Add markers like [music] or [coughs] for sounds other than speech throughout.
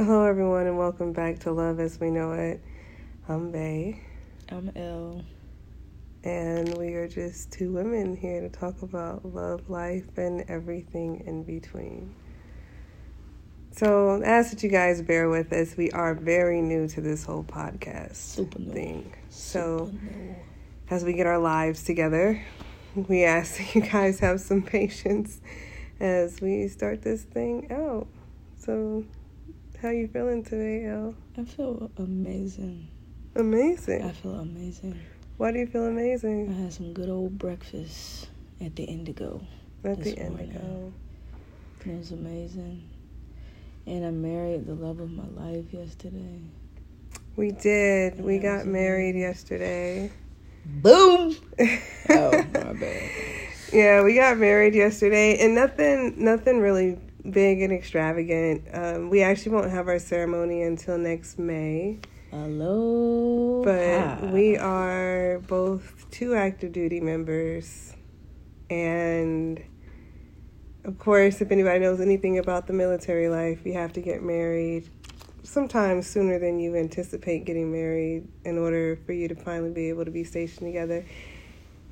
Hello, everyone, and welcome back to Love as We Know It. I'm Bay, I'm L. and we are just two women here to talk about love, life, and everything in between. So, I ask that you guys bear with us. We are very new to this whole podcast Super new. thing. So, Super new. as we get our lives together, we ask that you guys have some [laughs] patience as we start this thing out. So, how you feeling today, El? I feel amazing. Amazing. I feel amazing. Why do you feel amazing? I had some good old breakfast at the Indigo. At the this end morning. ago. It was amazing. And I married the love of my life yesterday. We did. We got married yesterday. Boom! [laughs] Oh, my bad. yeah, we got married yesterday, and nothing, nothing really big and extravagant. Um, we actually won't have our ceremony until next May, Hello. but we are both two active duty members, and of course, if anybody knows anything about the military life, you have to get married sometimes sooner than you anticipate getting married in order for you to finally be able to be stationed together.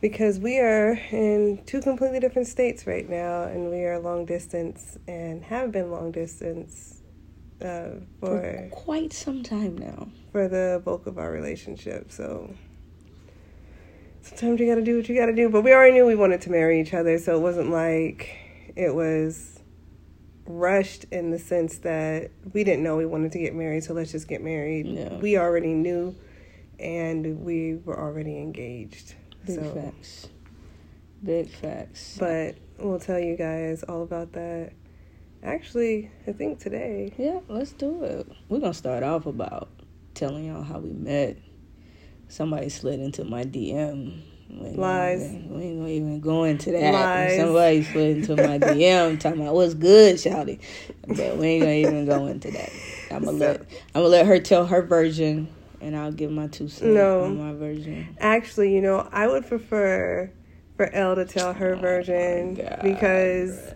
Because we are in two completely different states right now, and we are long distance and have been long distance uh, for for quite some time now. for the bulk of our relationship. So sometimes you got to do what you got to do. But we already knew we wanted to marry each other, so it wasn't like it was rushed in the sense that we didn't know we wanted to get married, so let's just get married. Yeah. We already knew, and we were already engaged. Big so, facts. Big facts. but we'll tell you guys all about that. Actually, I think today. Yeah, let's do it. We're gonna start off about telling y'all how we met. Somebody slid into my DM. We Lies. Gonna, we ain't gonna even go into that. Lies. Somebody slid into my [laughs] DM talking about what's good, Shouty. But we ain't gonna even go into that. I'm gonna So- let I'm gonna let her tell her version, and I'll give my two cents No. on my version. Actually, you know, I would prefer for Elle to tell her version Oh God, because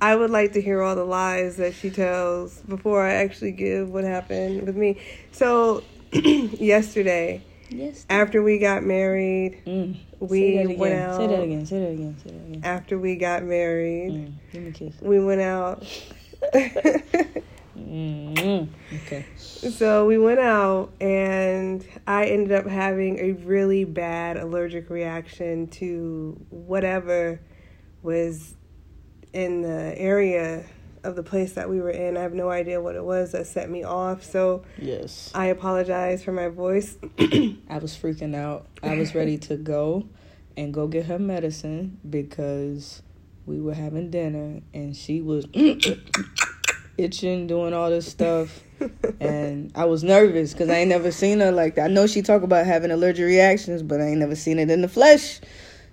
I would like to hear all the lies that she tells before I actually give what happened with me. So, [clears throat] yesterday, Yes. after we got married, Mm. we Say that again. went out. Say that again. Say that again. Say that again. After we got married, Mm. Give me a kiss. we went out. [laughs] Mm. Okay. So we went out, and I ended up having a really bad allergic reaction to whatever was in the area of the place that we were in. I have no idea what it was that set me off. So Yes. I apologize for my voice. [clears throat] I was freaking out. I was ready to go and go get her medicine because we were having dinner and she was [clears throat] itching, doing all this stuff. And I was nervous because I ain't never seen her like that. I know she talk about having allergic reactions, but I ain't never seen it in the flesh.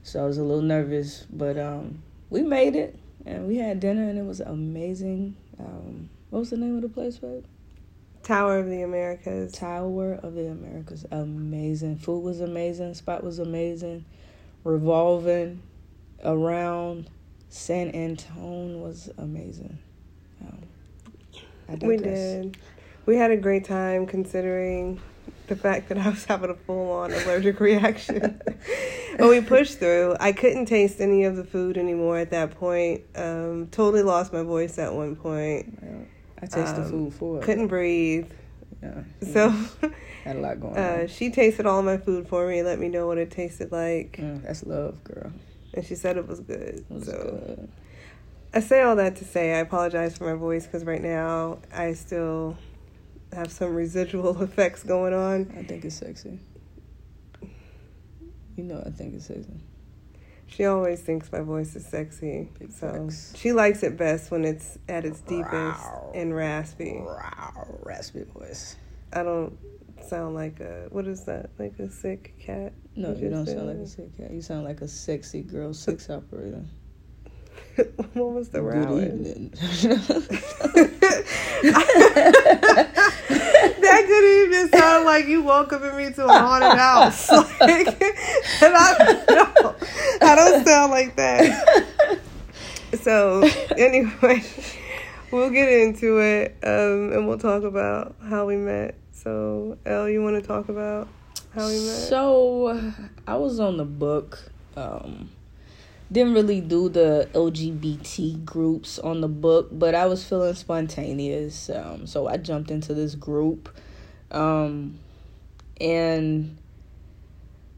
So I was a little nervous. But um, we made it and we had dinner and it was amazing. Um, what was the name of the place, babe? Tower of the Americas. Tower of the Americas. Amazing. Food was amazing. Spot was amazing. Revolving around San Antone was amazing. Um, We did. We had a great time considering the fact that [laughs] I was having a full on allergic reaction. [laughs] but we pushed through. I couldn't taste any of the food anymore at that point. Um, totally lost my voice at one point. I tasted Um, food for her. Couldn't breathe. Yeah. So [laughs] had a lot going uh, on. she tasted all my food for me, and let me know what it tasted like. Mm, that's love, girl. And she said it was good. It was so good. I say all that to say I apologize for my voice because right now I still have some residual [laughs] effects going on. I think it's sexy. You know, I think it's sexy. She always thinks my voice is sexy. Big so facts. she likes it best when it's at its deepest and raspy. Wow, raspy voice. I don't sound like a what is that? Like a sick cat? No, You you don't sound like a sick cat. You sound like a sexy girl sex operator. [laughs] what was the Good evening. [laughs] that could even sound like you welcoming me to a haunted house. [laughs] Like, and I don't. I don't sound like that. So anyway, we'll get into it, um, and we'll talk about how we met. So, Elle, you want to talk about how we met? So, I was on the book. Um, didn't really do the LGBT groups on the book, but I was feeling spontaneous. Um, so I jumped into this group. Um, and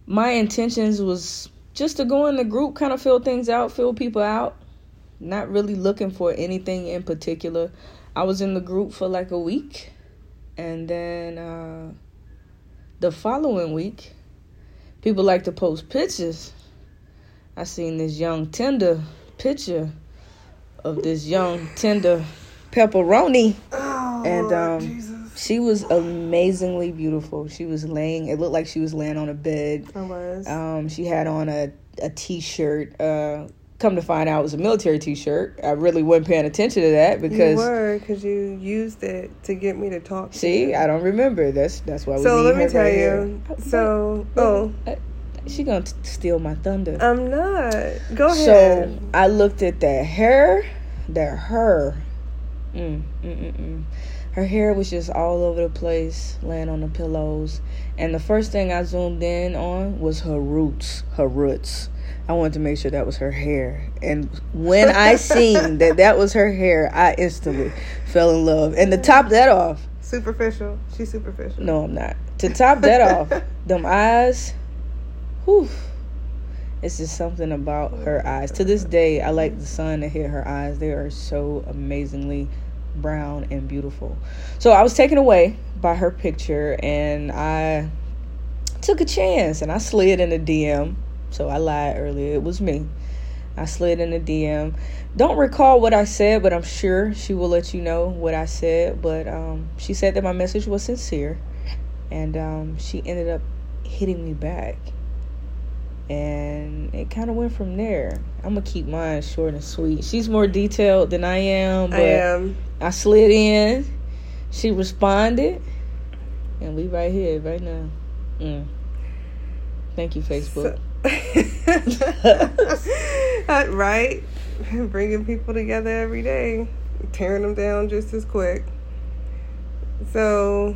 my intentions was just to go in the group, kind of fill things out, fill people out. Not really looking for anything in particular. I was in the group for like a week. And then uh, the following week, people like to post pictures I seen this young tender picture of this young tender pepperoni, oh, and um, Jesus. she was amazingly beautiful. She was laying; it looked like she was laying on a bed. I was. Um, she had on a a t-shirt. Uh, come to find out, it was a military t-shirt. I really wasn't paying attention to that because you were because you used it to get me to talk. To see, you. I don't remember. That's that's why. We So let me tell right you. here. So oh, She gonna t- steal my thunder. I'm not. Go ahead. So. I looked at that hair, that her. Mm, mm, mm, mm. Her hair was just all over the place, laying on the pillows. And the first thing I zoomed in on was her roots, her roots. I wanted to make sure that was her hair. And when I [laughs] seen that that was her hair, I instantly fell in love. And to top that off, superficial. She's superficial. no, I'm not. To top that off, [laughs] them eyes, whew. It's just something about her eyes. To this day, I like the sun to hit her eyes. They are so amazingly brown and beautiful. So I was taken away by her picture and I took a chance and I slid in a DM. So I lied earlier. It was me. I slid in a DM. Don't recall what I said, but I'm sure she will let you know what I said. But um, she said that my message was sincere, and um, she ended up hitting me back. And it kind of went from there. I'm gonna keep mine short and sweet. She's more detailed than I am, but I am. I slid in. She responded, and we right here right now. Mm. Thank you, Facebook. [laughs] Uh, right? [laughs] Bringing people together every day, tearing them down just as quick. So,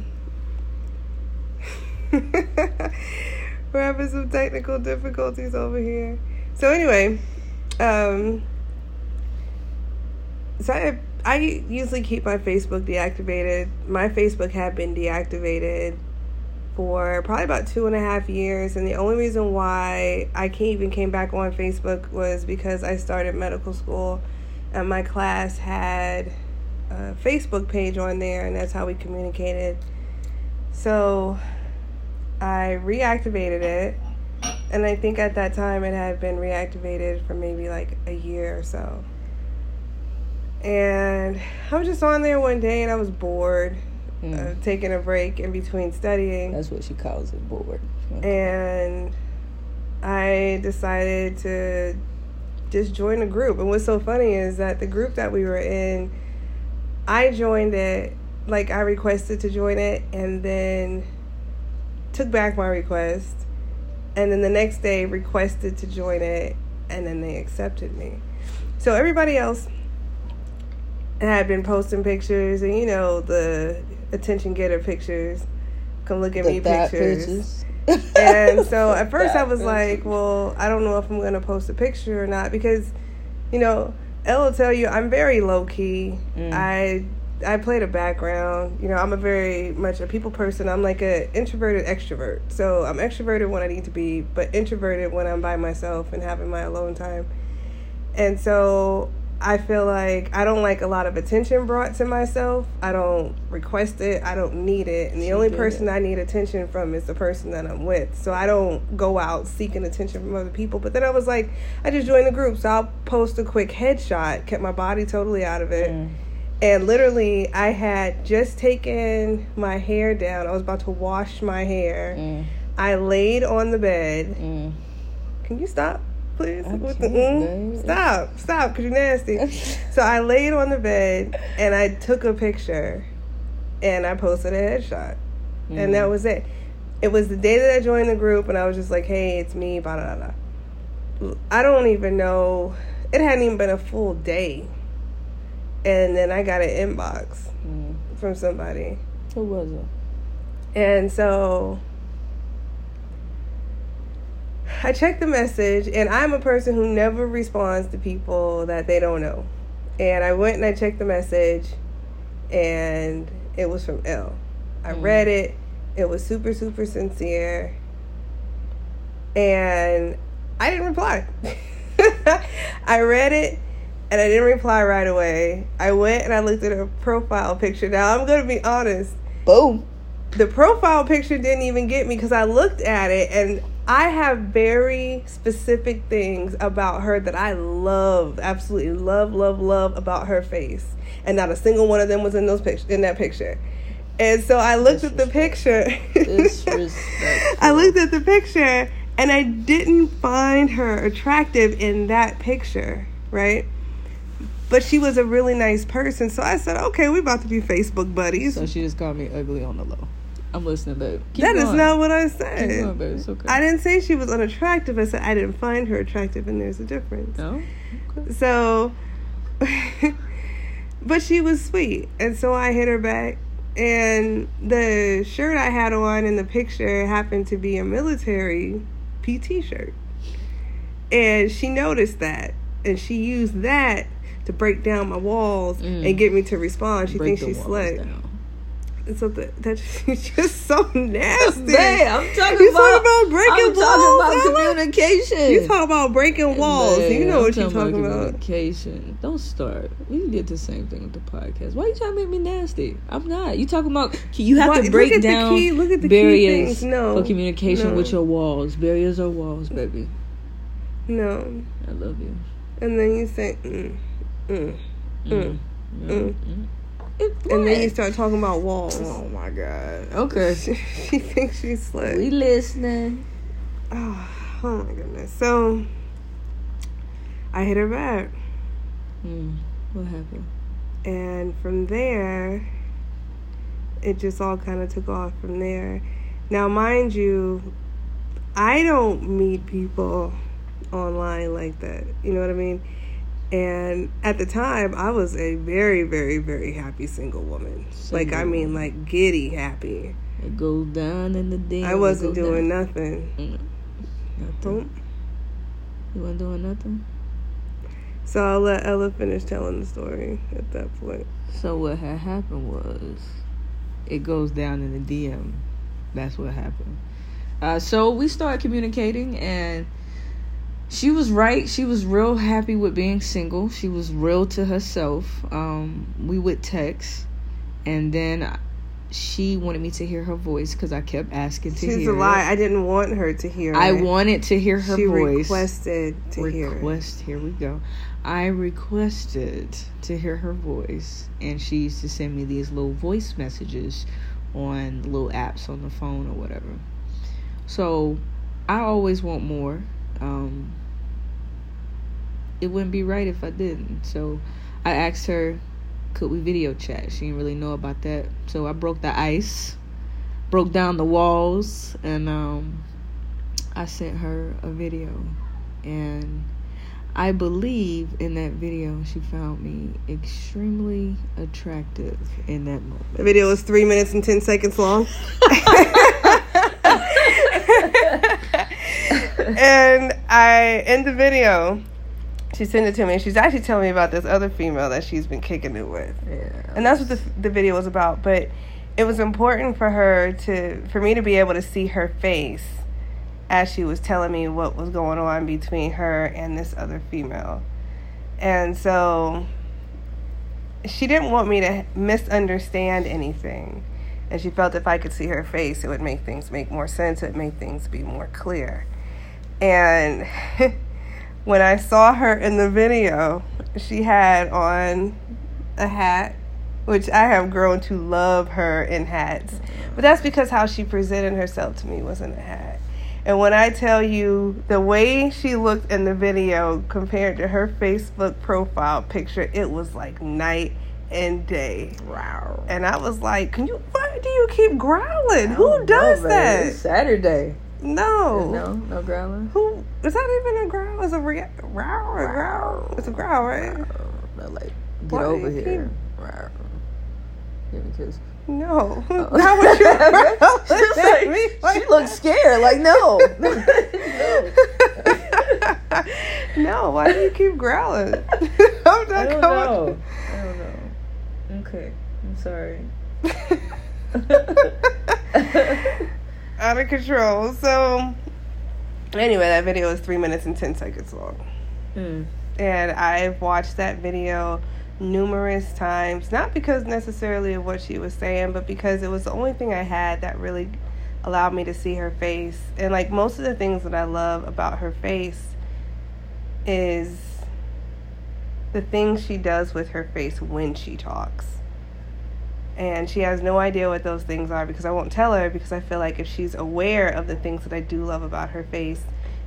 [laughs] we're having some technical difficulties over here. So, anyway, um, so I, I usually keep my Facebook deactivated. My Facebook had been deactivated for probably about two and a half years. And the only reason why I came, even came back on Facebook was because I started medical school and my class had a Facebook page on there, and that's how we communicated. So I reactivated it. And I think at that time it had been reactivated for maybe like a year or so. And I was just on there one day and I was bored Mm. uh, taking a break in between studying, That's what she calls it, bored. and I decided to just join a group. And what's so funny is that the group that we were in, I joined it, like I requested to join it, and then took back my request, and then the next day requested to join it, and then they accepted me. So everybody else had been posting pictures, and you know the attention getter pictures. Come look at The me pictures. pictures. And so [laughs] at first I was like, well, I don't know if I'm going to post a picture or not because, you know, Elle will tell you I'm very low key. Mm. I I played a background. You know, I'm a very much a people person. I'm like a introverted extrovert. So I'm extroverted when I need to be, but introverted when I'm by myself and having my alone time. And so I feel like I don't like a lot of attention brought to myself. I don't request it. I don't need it. And the She only person it. I need attention from is the person that I'm with. So I don't go out seeking attention from other people. But then I was like, I just joined the group, so I'll post a quick headshot, kept my body totally out of it. Mm. And literally, I had just taken my hair down. I was about to wash my hair. Mm. I laid on the bed. Mm. Can you stop, please? Mm? Stop, stop, because you're nasty. [laughs] so I laid on the bed and I took a picture and I posted a headshot. And Mm. that was it. It was the day that I joined the group and I was just like, hey, it's me, blah, blah, blah. I don't even know. It hadn't even been a full day. And then I got an inbox Mm. from somebody. Who was it? And so I checked the message, and I'm a person who never responds to people that they don't know. And I went and I checked the message, and it was from L. I Mm. read it, it was super, super sincere. And I didn't reply. [laughs] I read it and I didn't reply right away. I went and I looked at her profile picture. Now, I'm going to be honest Boom. the profile picture didn't even get me because I looked at it and I have very specific things about her that I love, absolutely love, love, love about her face, and not a single one of them was in those pictures in that picture. And so I looked at the picture. [laughs] I looked at the picture and I didn't find her attractive in that picture, right? But she was a really nice person, so I said, "Okay, we're about to be Facebook buddies." So she just called me ugly on the low. I'm listening, babe. Keep That is going. not what I Keep going, said. babe. It's okay. I didn't say she was unattractive. I said I didn't find her attractive, and there's a difference. No. Okay. So, [laughs] but she was sweet, and so I hit her back. And the shirt I had on in the picture happened to be a military PT shirt, and she noticed that, and she used that to break down my walls Mm. and get me to respond. She Break thinks she's slick. down. And so that [laughs] she's just so nasty. Babe, I'm talking You about, talking about breaking I'm walls, talking about communication. You talk about breaking walls. Babe, you know I'm what you're talking about. Communication. Don't start. We did the same thing with the podcast. Why are you trying to make me nasty? I'm not. You talking about you have Why- to break the down key- look at the barriers. No, for communication no. with your walls. Barriers are walls, baby. No. I love you. And then you say, mm, mm, mm. Mm. And then you start talking about walls. Oh my god. Okay. [laughs] she, she thinks she's slick. We listening. oh, oh my goodness. So I hit her back. Mm. What happened? And from there, it just all kind of took off from there. Now, mind you, I don't meet people online like that. You know what I mean? And at the time, I was a very, very, very happy single woman. like, I mean, like giddy happy. It goes down in the day. I wasn't doing nothing. Mm. Nothing. You weren't doing nothing. So I'll let Ella finish telling the story at that point. So what had happened was, it goes down in the DM. That's what happened. Uh, so we started communicating, and she was right. She was real happy with being single. She was real to herself. Um, we would text, and then she wanted me to hear her voice because I kept asking to She's hear. a it. lie. I didn't want her to hear I it. wanted to hear her voice. she voice. requested to hear it. request here we go i requested to hear her voice and she used to send me these little voice messages on little apps on the phone or whatever so i always want more um it wouldn't be right if i didn't so i asked her could we video chat she didn't really know about that so i broke the ice broke down the walls and um i sent her a video and I believe in that video she found me extremely attractive in that moment. The video was three minutes and ten seconds long. [laughs] [laughs] and I in the video, she sent it to me. She's actually telling me about this other female that she's been kicking it with, Yeah. and that's what the the video was about. But it was important for her to for me to be able to see her face as she was telling me what was going on between her and this other female, and so she didn't want me to misunderstand anything. And she felt if I could see her face, it would make things make more sense. It would make things be more clear. And [laughs] when I saw her in the video, she had on a hat, which I have grown to love her in hats. But that's because how she presented herself to me was in a hat. And when I tell you the way she looked in the video compared to her Facebook profile picture, it was like night and day. Wow. And I was like, "Can you? Why do you keep growling? Who does that? It's Saturday. No. No, no growling. Who is that? Even a growl? Is a re- growl? A growl? It's a growl, right? No, like Get Why over here. Give me a kiss. No, Oh. [laughs] not what you [laughs] like- she looks scared. Like no. [laughs] no, no, why do you keep growling? I'm not I don't coming. know. I don't know. Okay. I'm sorry. Out of control. So, anyway, that video is three minutes and 10 seconds long. Mm. And I've watched that video numerous times, not because necessarily of what she was saying, but because it was the only thing I had that really allowed me to see her face. And like most of the things that I love about her face is the things she does with her face when she talks. And she has no idea what those things are because I won't tell her because I feel like if she's aware of the things that I do love about her face,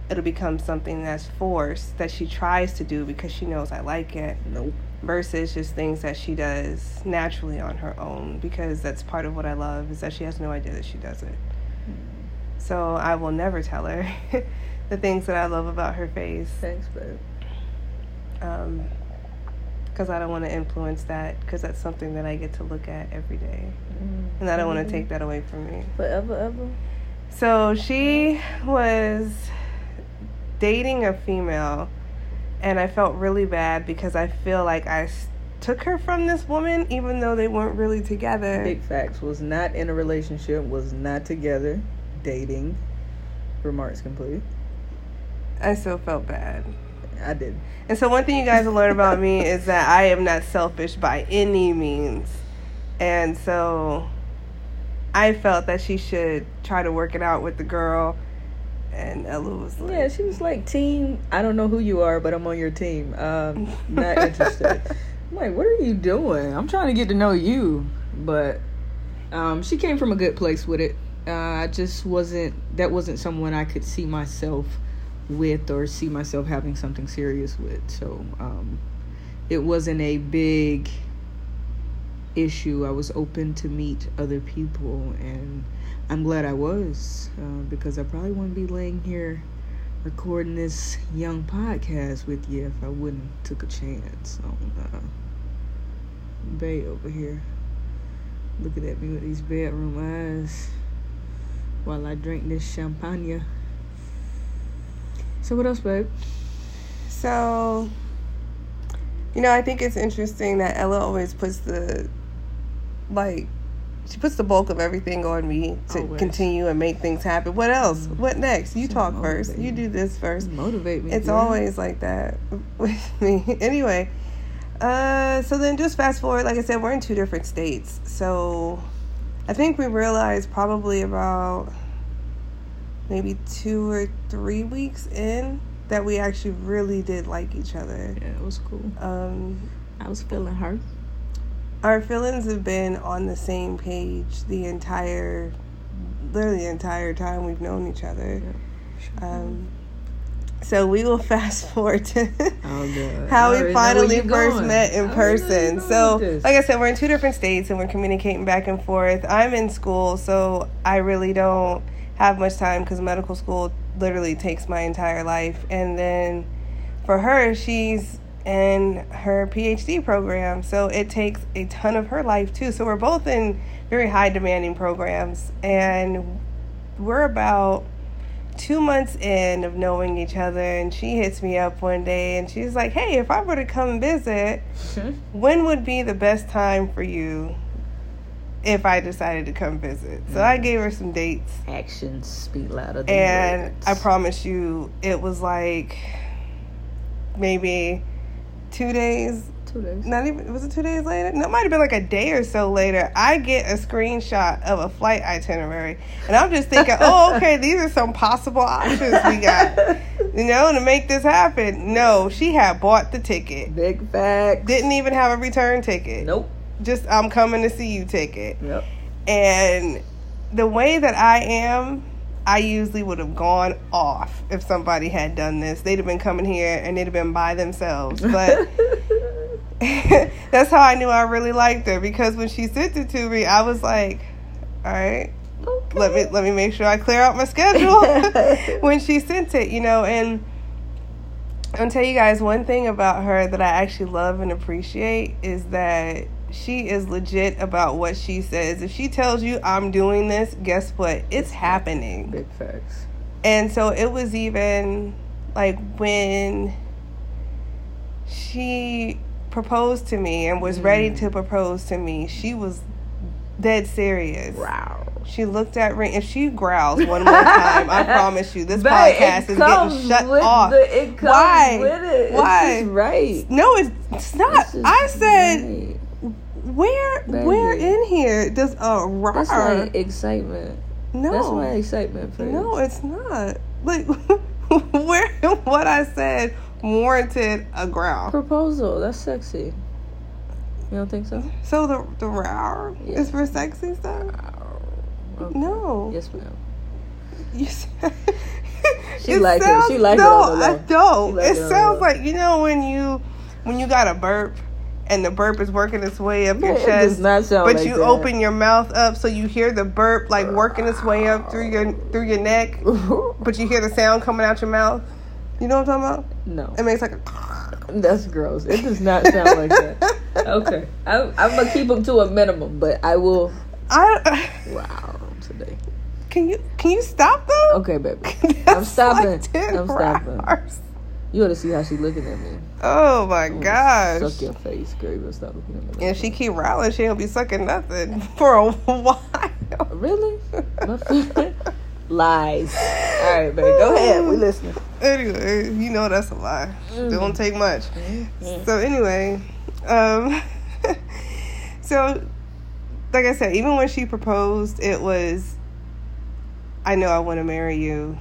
it'll become something that's forced that she tries to do because she knows I like it Nope. versus just things that she does naturally on her own because that's part of what I love is that she has no idea that she does it. So I will never tell her [laughs] the things that I love about her face Thanks, babe. Um, because I don't want to influence that because that's something that I get to look at every day and I don't want to take that away from me. Forever, ever. So she was dating a female, and I felt really bad because I feel like I took her from this woman, even though they weren't really together. Big facts. Was not in a relationship. Was not together. Dating. Remarks complete. I still felt bad. I did. And so, one thing you guys will learn about me is that I am not selfish by any means. And so, I felt that she should try to work it out with the girl. And Ella was like, Yeah, she was like, "Team, I don't know who you are, but I'm on your team. Um, not interested." [laughs] I'm like, "What are you doing? I'm trying to get to know you." But um, she came from a good place with it. Uh, I just wasn't. That wasn't someone I could see myself with or see myself having something serious with. So um, it wasn't a big issue. I was open to meet other people, and I'm glad I was uh, because I probably wouldn't be laying here recording this young podcast with you if I wouldn't took a chance on uh, Bay over here looking at me with these bedroom eyes while I drink this champagne. So what else, babe? So, you know, I think it's interesting that Ella always puts the, like, she puts the bulk of everything on me to Always. continue and make things happen. What else? What next? You So talk first. You do this first. Motivate me. It's girl. always like that [laughs] with me. anyway, uh, so then just fast forward. Like I said, we're in two different states. So I think we realized probably about maybe two or three weeks in that we actually really did like each other. Yeah, it was cool. Um, I was feeling her. our feelings have been on the same page the entire, literally the entire time we've known each other. Um, so we will [laughs] fast forward to Oh, how we finally first going. met in already know where you person. So, like I said, we're in two different states and we're communicating back and forth. I'm in school, so I really don't have much time because medical school literally takes my entire life. And then for her, she's in her PhD program, so it takes a ton of her life too. So we're both in very high demanding programs, and we're about two months in of knowing each other and she hits me up one day and she's like hey if i were to come visit mm-hmm. when would be the best time for you if i decided to come visit. So mm. i gave her some dates. Actions speak louder than and words. i promise you it was like maybe two days. Two days. not even was it two days later? No it might have been like a day or so later. I get a screenshot of a flight itinerary and i'm just thinking oh okay [laughs] these are some possible options we got. You know to make this happen. No she had bought the ticket. Big facts. didn't even have a return ticket. Nope. Just i'm coming to see you ticket Yep. and the way that i am i usually would have gone off if somebody had done this they'd have been coming here and they'd have been by themselves but [laughs] [laughs] that's how I knew I really liked her because when she sent it to me, I was like, "All right, okay. let me let me make sure I clear out my schedule." [laughs] when she sent it, you know, and I'm tell you guys one thing about her that I actually love and appreciate is that she is legit about what she says. If she tells you I'm doing this, guess what? It's happening. Big facts. And so it was even like when she proposed to me and was ready Mm. to propose to me, she was dead serious. Wow. She looked at ring. If she growls one more time, I [laughs] promise you, this But podcast is getting shut off. The, it comes Why? with it. Why? Right. No, it's, it's not. It's I said, right. Where, Baby. where in here does a roar? That's like excitement. no, That's my excitement for no, it's not. Like, [laughs] where what I said warranted a growl. Proposal. That's sexy. You don't think so? So the the roar Yeah. is for sexy stuff. Okay. No, Yes, ma'am. you said. [laughs] She like it. She like it no, I don't. It it sounds like you know when you when you got a burp and the burp is working its way up your It chest. does not sound but like you that. open your mouth up so you hear the burp like working its way up through your through your neck, [laughs] but you hear the sound coming out your mouth. You know what I'm talking about? no, It makes like a. that's gross. It does not sound like that. [laughs] Okay, I, I'm gonna keep them to a minimum, but I will. I Wow, today. can you can you stop though? Okay, baby. [laughs] I'm stopping. like 10 I'm stopping. hours. You ought to see how she looking at me. Oh my gosh. Suck your face, girl. You stop looking at me. if she keep rolling, she ain't be sucking nothing for a while. really, [laughs] lies. All right, baby. Go ahead. We listening. Anyway, you know that's a lie. Mm. Don't take much. Mm. So anyway, um, [laughs] so like I said, even when she proposed, it was, I know I want to marry you.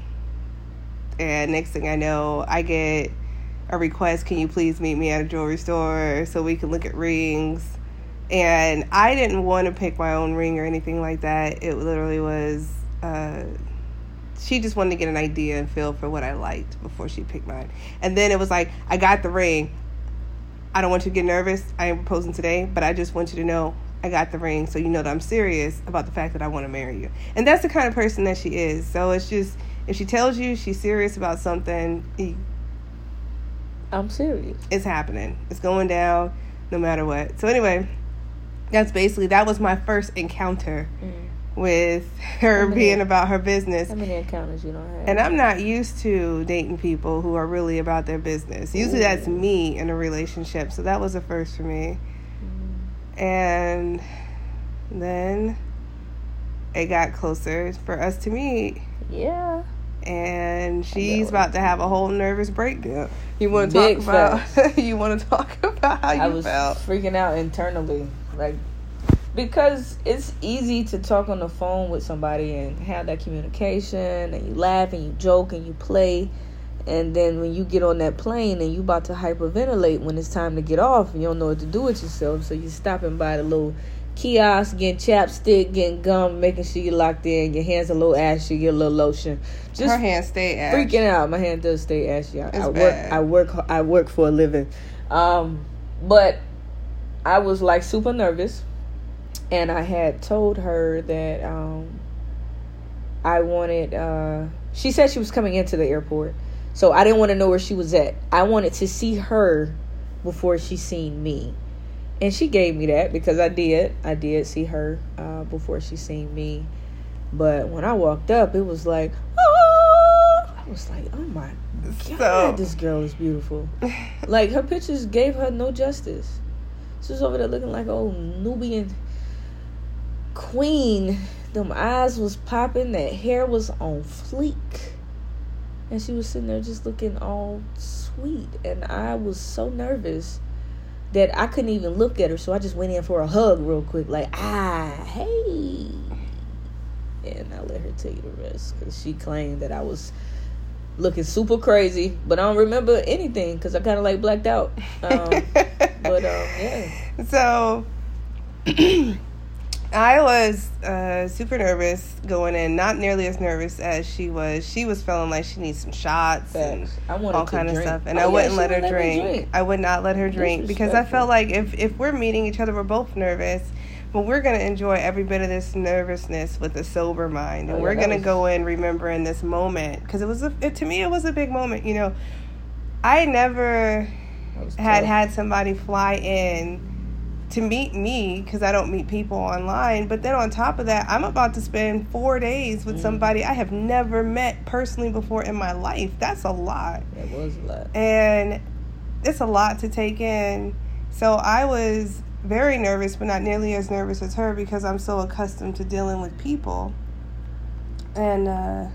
And next thing I know, I get a request. Can you please meet me at a jewelry store so we can look at rings? And I didn't want to pick my own ring or anything like that. It literally was. Uh, she just wanted to get an idea and feel for what I liked before she picked mine. And then it was like, I got the ring. I don't want you to get nervous. I am proposing today, but I just want you to know I got the ring so you know that I'm serious about the fact that I want to marry you. And that's the kind of person that she is. So it's just, if she tells you she's serious about something, I'm serious. it's happening. It's going down no matter what. So anyway, that's basically, that was my first encounter mm. with her many- being about her business. How many encounters you don't have? And I'm not used to dating people who are really about their business. Usually that's me in a relationship. So that was a first for me. Mm. And then it got closer for us to meet. Yeah. And she's about to have a whole nervous breakdown. You want to talk about? [laughs] you want to talk [laughs] about how I you was felt? freaking out internally, like because it's easy to talk on the phone with somebody and have that communication, and you laugh and you joke and you play, and then when you get on that plane and you about to hyperventilate when it's time to get off, you don't know what to do with yourself, so you stopping by the little kiosk, getting chapstick, getting gum, making sure you're locked in. Your hands a little ashy, get a little lotion. Just Her hands stay ashy. freaking out. My hand does stay ashy. I, I work. I work. I work for a living. Um, but I was like super nervous, and I had told her that um, I wanted. Uh, she said she was coming into the airport, so I didn't want to know where she was at. I wanted to see her before she seen me, and she gave me that because I did. I did see her uh, before she seen me. But when I walked up, it was like, oh, I was like, oh my god, So- this girl is beautiful. [laughs] like her pictures gave her no justice. She was over there looking like old Nubian queen. Them eyes was popping, that hair was on fleek. And she was sitting there just looking all sweet. And I was so nervous that I couldn't even look at her. So I just went in for a hug real quick, like, ah, hey. And I let her tell you the rest because she claimed that I was looking super crazy, but I don't remember anything because I kind of like blacked out. Um, [laughs] but um, yeah, So [clears throat] I was uh, super nervous going in, not nearly as nervous as she was. She was feeling like she needs some shots and. I wanted all to kind of stuff, and Oh, I wouldn't let her wouldn't me drink. I would not let her drink because I felt like if if we're meeting each other, we're both nervous. But we're gonna enjoy every bit of this nervousness with a sober mind, and Oh, yeah, we're gonna was- go in remembering this moment because it was a, it, to me it was a big moment. You know, I never had tough. had somebody fly in to meet me because I don't meet people online. But then on top of that, I'm about to spend four days with Mm. somebody I have never met personally before in my life. That's a lot. That was a lot. And it's a lot to take in. So I was very nervous, but not nearly as nervous as her because I'm so accustomed to dealing with people. And uh,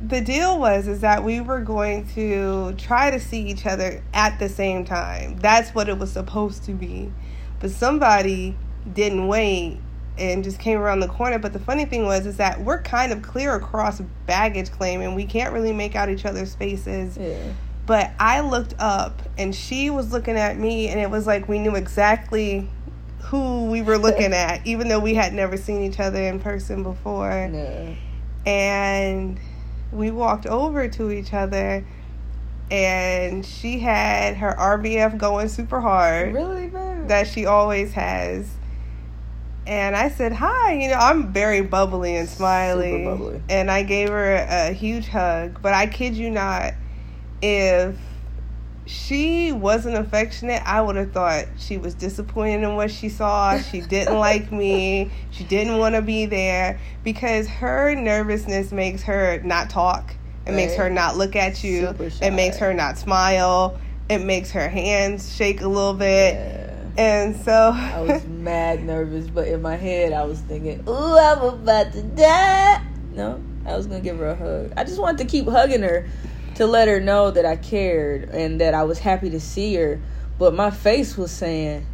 the deal was is that we were going to try to see each other at the same time. That's what it was supposed to be. But somebody didn't wait and just came around the corner. But the funny thing was is that we're kind of clear across baggage claim and we can't really make out each other's faces. Yeah. But I looked up and she was looking at me and it was like we knew exactly who we were looking [laughs] at, even though we had never seen each other in person before. Yeah. And we walked over to each other and she had her RBF going super hard Really, babe? that she always has. And I said, Hi, you know, I'm very bubbly and smiley. Super bubbly. And I gave her a huge hug. But I kid you not, if she wasn't affectionate, I would have thought she was disappointed in what she saw. She didn't [laughs] like me. She didn't want to be there because her nervousness makes her not talk. It makes her not look at you. It makes her not smile. It makes her hands shake a little bit. Yeah. And so [laughs] I was mad nervous, but in my head I was thinking, "Ooh, I'm about to die." No, I was gonna give her a hug. I just wanted to keep hugging her to let her know that I cared and that I was happy to see her. But my face was saying,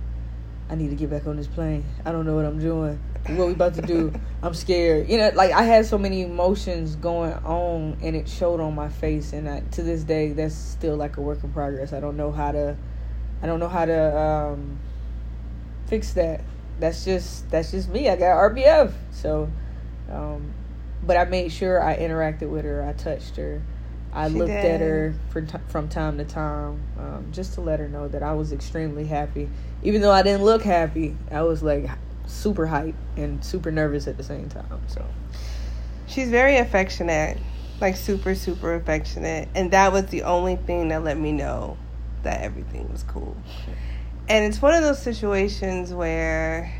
"I need to get back on this plane. I don't know what I'm doing. What we about to do? [laughs] I'm scared." You know, like I had so many emotions going on, and it showed on my face. And I, to this day, that's still like a work in progress. I don't know how to. I don't know how to. um fix that. That's just that's just me. I got RBF. So, um, but I made sure I interacted with her. I touched her. I She looked did. at her t- from time to time, um, just to let her know that I was extremely happy. Even though I didn't look happy, I was like super hyped and super nervous at the same time. So, she's very affectionate, like super, super affectionate. And that was the only thing that let me know that everything was cool. And it's one of those situations where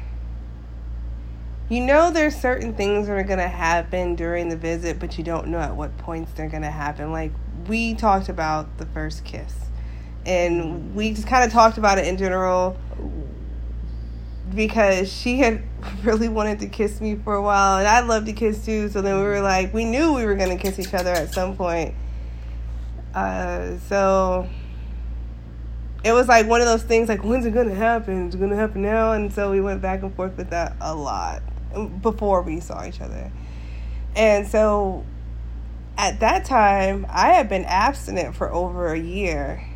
you know there's certain things that are going to happen during the visit, but you don't know at what points they're going to happen. Like we talked about the first kiss. And we just kind of talked about it in general because she had [laughs] really wanted to kiss me for a while and I'd love to kiss too. So then we were like, we knew we were going to kiss each other at some point. Uh, so it was like one of those things like, when's it to happen? It's to happen now. And so we went back and forth with that a lot before we saw each other. And so at that time, I had been abstinent for over a year.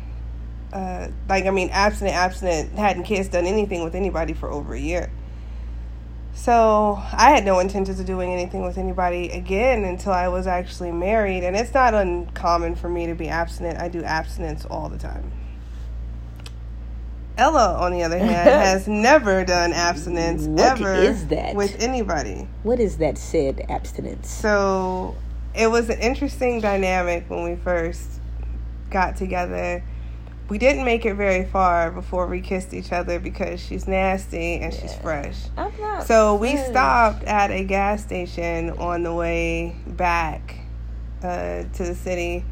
Uh, like, I mean, abstinent, abstinent, hadn't kissed, done anything with anybody for over a year. So I had no intentions of doing anything with anybody again until I was actually married. And it's not uncommon for me to be abstinent. I do abstinence all the time. Ella, on the other hand, [laughs] has never done abstinence What ever is that? with anybody. what is that said abstinence? So it was an interesting dynamic when we first got together. We didn't make it very far before we kissed each other because she's nasty and she's fresh. I'm not. So we stopped at a gas station on the way back uh, to the city.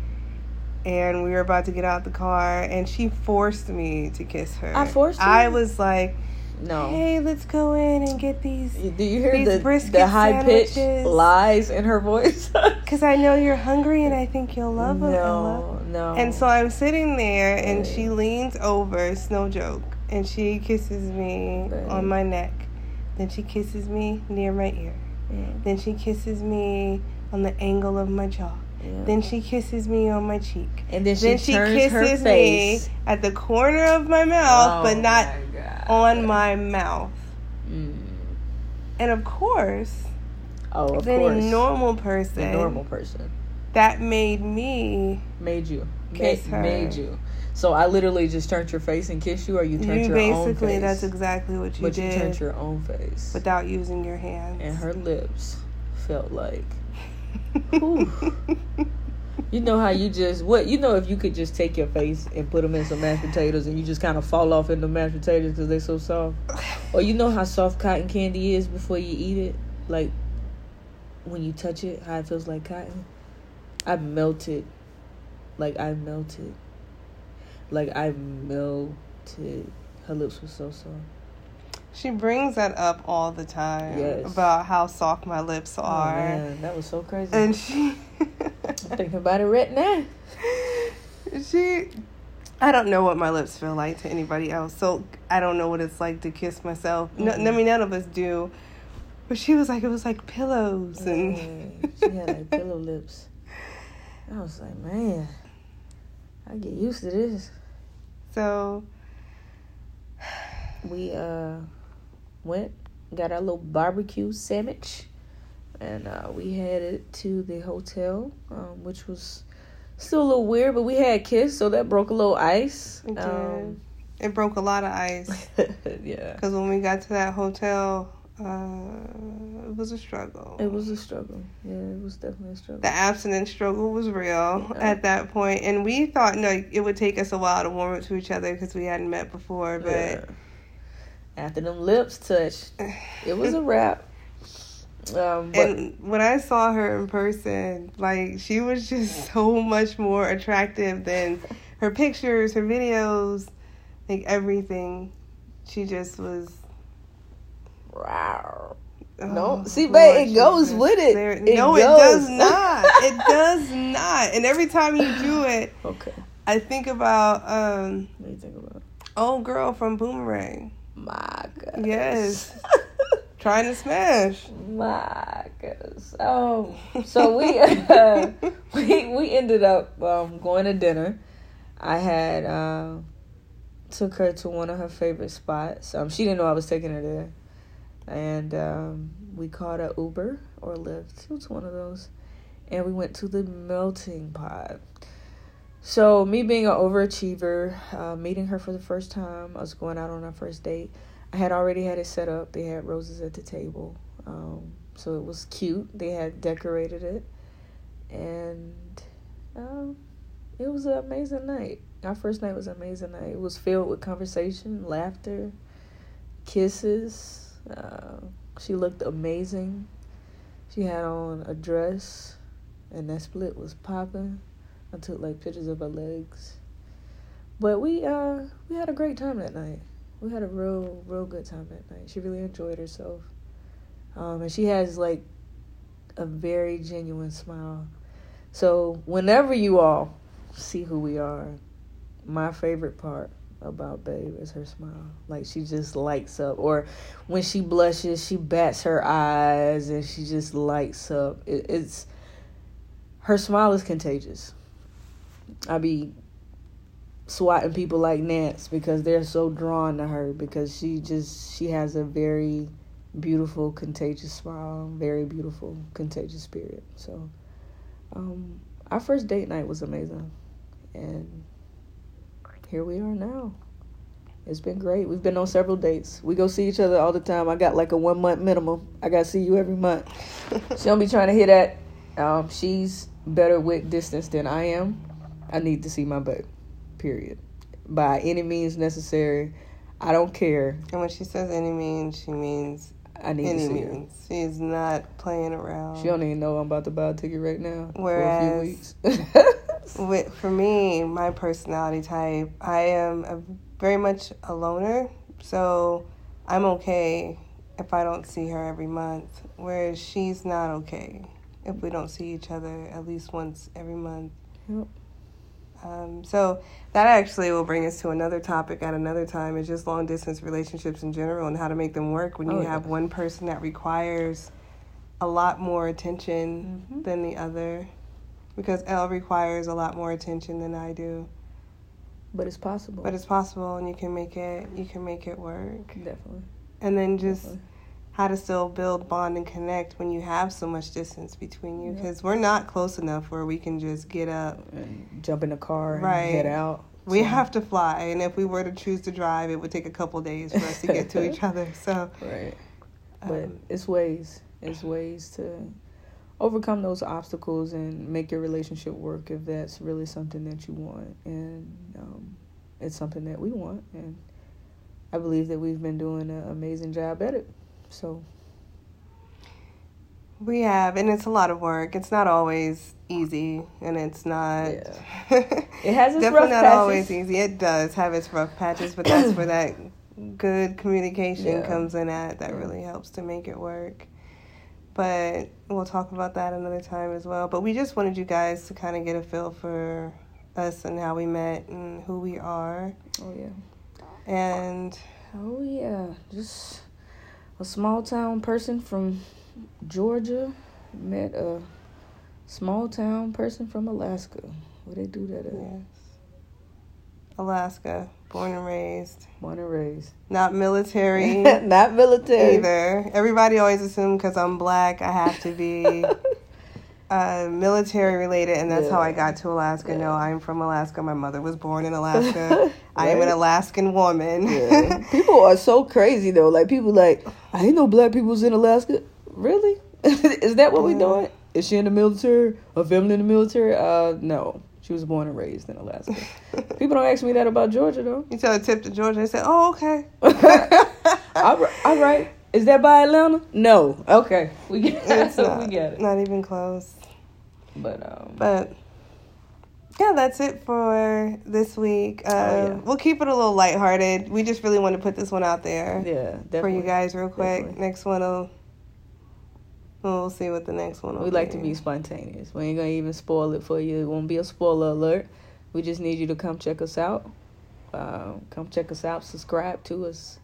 And we were about to get out the car, and she forced me to kiss her. I forced you? I was like, No. "Hey, let's go in and get these Do you hear These the, brisket the high pitched lies in her voice? [laughs] Because I know you're hungry and I think you'll love them. no, no. And so I'm sitting there and Right. she leans over, it's no joke, and she kisses me Right. on my neck. Then she kisses me near my ear. Yeah, Then she kisses me on the angle of my jaw. Yeah. Then she kisses me on my cheek. and then she then she turns her kisses me face. at the corner of my mouth, but Oh not my on my mouth. Mm. And of course, Oh, of any course. normal person, the normal person that made me made you. Kiss Ma- her. Made you. So I literally just turned your face and kissed you, or you turned you your own basically face. that's exactly what you did. but you turned your own face, without using your hands. and her lips felt like. You know how you just what you know if you could just take your face and put them in some mashed potatoes and you just kind of fall off in the mashed potatoes because they're so soft. Or you know how soft cotton candy is before you eat it, like when you touch it, how it feels like cotton. I melted, like I melted, like I melted. Her lips were so soft. She brings that up all the time Yes. about how soft my lips Oh are. man, that was so crazy. and she [laughs] I'm thinking about it right now. she I don't know what my lips feel like to anybody else. So I don't know what it's like to kiss myself. No, I mean none of us do. But she was like it was like pillows and Man, she had like pillow lips. I was like, man, I get used to this. so We uh went, got our little barbecue sandwich, and uh, we headed to the hotel, um, which was still a little weird, but we had kiss, so that broke a little ice. It. Um, it broke a lot of ice [laughs] yeah, because when we got to that hotel, uh, it was a struggle. it was a struggle. Yeah, it was definitely a struggle. the abstinence struggle was real Yeah. at that point, and we thought no, it would take us a while to warm up to each other because we hadn't met before. But Yeah. After them lips touched, it was a [laughs] wrap. Um, but and when I saw her in person, like she was just so much more attractive than her pictures, her videos, like everything. She just was. Wow. oh, No, see, babe, it goes with it. It no, it does not. [laughs] It does not. And every time you do it, Okay. I think about um, What do you think about old girl from Boomerang. My goodness. Yes. Trying to smash. My goodness. Um, so we [laughs] uh, we we ended up um, going to dinner. I had uh, took her to one of her favorite spots. Um, she didn't know I was taking her there, and um, we called a Uber or Lyft. It was one of those, and we went to the melting pot. So me being an overachiever, uh, meeting her for the first time, I was going out on our first date. I had already had it set up. They had roses at the table, um, so it was cute. They had decorated it, and um, it was an amazing night. Our first night was an amazing night. It was filled with conversation, laughter, kisses. Uh, she looked amazing. She had on a dress, and that split was popping. I took like pictures of her legs. But we uh we had a great time that night. We had a real real good time that night. She really enjoyed herself. Um and she has like a very genuine smile. So whenever you all see who we are, my favorite part about Babe is her smile. Like she just lights up. Or when she blushes, she bats her eyes and she just lights up. It, it's her smile is contagious. I be swatting people like Nance because they're so drawn to her because she just she has a very beautiful contagious smile, very beautiful contagious spirit. So um our first date night was amazing. And here we are now. It's been great. We've been on several dates. We go see each other all the time. I got like a one month minimum. I got to see you every month. [laughs] she don't be trying to hit that. Um, she's better with distance than I am. I need to see my babe. Period. By any means necessary. I don't care. And when she says any means, she means I need any to see her. means. She's not playing around. She don't even know I'm about to buy a ticket right now for a Whereas- few weeks. [laughs] With, for me, my personality type, I am a, very much a loner. So I'm okay if I don't see her every month. Whereas she's not okay if we don't see each other at least once every month. Yep. Um, so that actually will bring us to another topic at another time. Is just long distance relationships in general and how to make them work when you Oh, yeah. have one person that requires a lot more attention Mhm. than the other. Because L requires a lot more attention than I do, but it's possible. but it's possible, and you can make it. You can make it work, Definitely. and then just Definitely. How to still build bond and connect when you have so much distance between you. Yeah. Because we're not close enough where we can just get up And jump in the car and Right. head out. We So- have to fly, and if we were to choose to drive, it would take a couple days for us to get to each [laughs] other. So, Right. But um, it's ways. It's ways to overcome those obstacles and make your relationship work if that's really something that you want and um, it's something that we want and i believe that we've been doing an amazing job at it so. We have and it's a lot of work. It's not always easy and it's not Yeah. [laughs] it has its definitely rough not patches. always easy. It does have its rough patches but that's where that [coughs] good communication Yeah. comes in at. That Yeah. really helps to make it work. But we'll talk about that another time as well. But we just wanted you guys to kind of get a feel for us and how we met and who we are. Oh yeah. And oh yeah. Just a small town person from georgia met a small town person from alaska. Where they do that at yes. Alaska. Born and raised. Born and raised. Not military. [laughs] Not military. Either. Everybody always assume because I'm black, I have to be [laughs] uh, military related, and that's how I got to Alaska. Yeah. No, I'm from Alaska. My mother was born in Alaska. [laughs] I am an Alaskan woman. Yeah. [laughs] people are so crazy though. Like people like, I didn't know black people was in Alaska. Really? [laughs] Is that what we Yeah. doing? Is she in the military? A family in the military? Uh, no. She was born and raised in Alaska. people don't ask me that about Georgia though. you tell a tip to Georgia, they say, "Oh, okay." all right, all right. Is that by Atlanta? No. Okay. We get It's [laughs] we not, get it. not even close. But um But yeah, that's it for this week. Uh, Oh, yeah. We'll keep it a little lighthearted. We just really want to put this one out there. yeah, definitely. for you guys real quick. Definitely. Next one will we'll see what the next one We like to be spontaneous. We ain't gonna even spoil it for you. It won't be a spoiler alert. We just need you to come check us out. Uh, come check us out. Subscribe to us.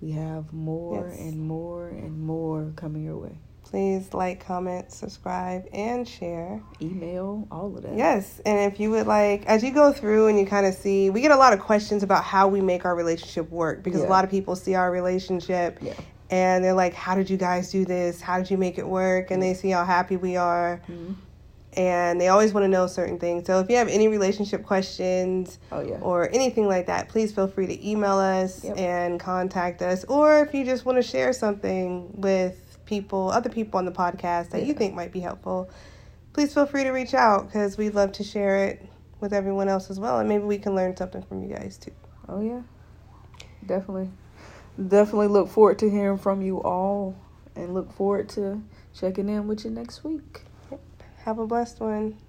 We have more Yes. and more and more coming your way. Please like, comment, subscribe, and share. Email, all of that. Yes, and if you would like, as you go through and you kind of see, we get a lot of questions about how we make our relationship work because a lot of people see our relationship Yeah. and they're like, "How did you guys do this? How did you make it work?" And they see how happy we are, Mhm. And they always want to know certain things. So if you have any relationship questions, Oh yeah. or anything like that, please feel free to email us Yep. and contact us. Or if you just want to share something with people, other people on the podcast that you think might be helpful, please feel free to reach out because we'd love to share it with everyone else as well. And maybe we can learn something from you guys too. Oh yeah. Definitely. Definitely look forward to hearing from you all and look forward to checking in with you next week. Have a blessed one.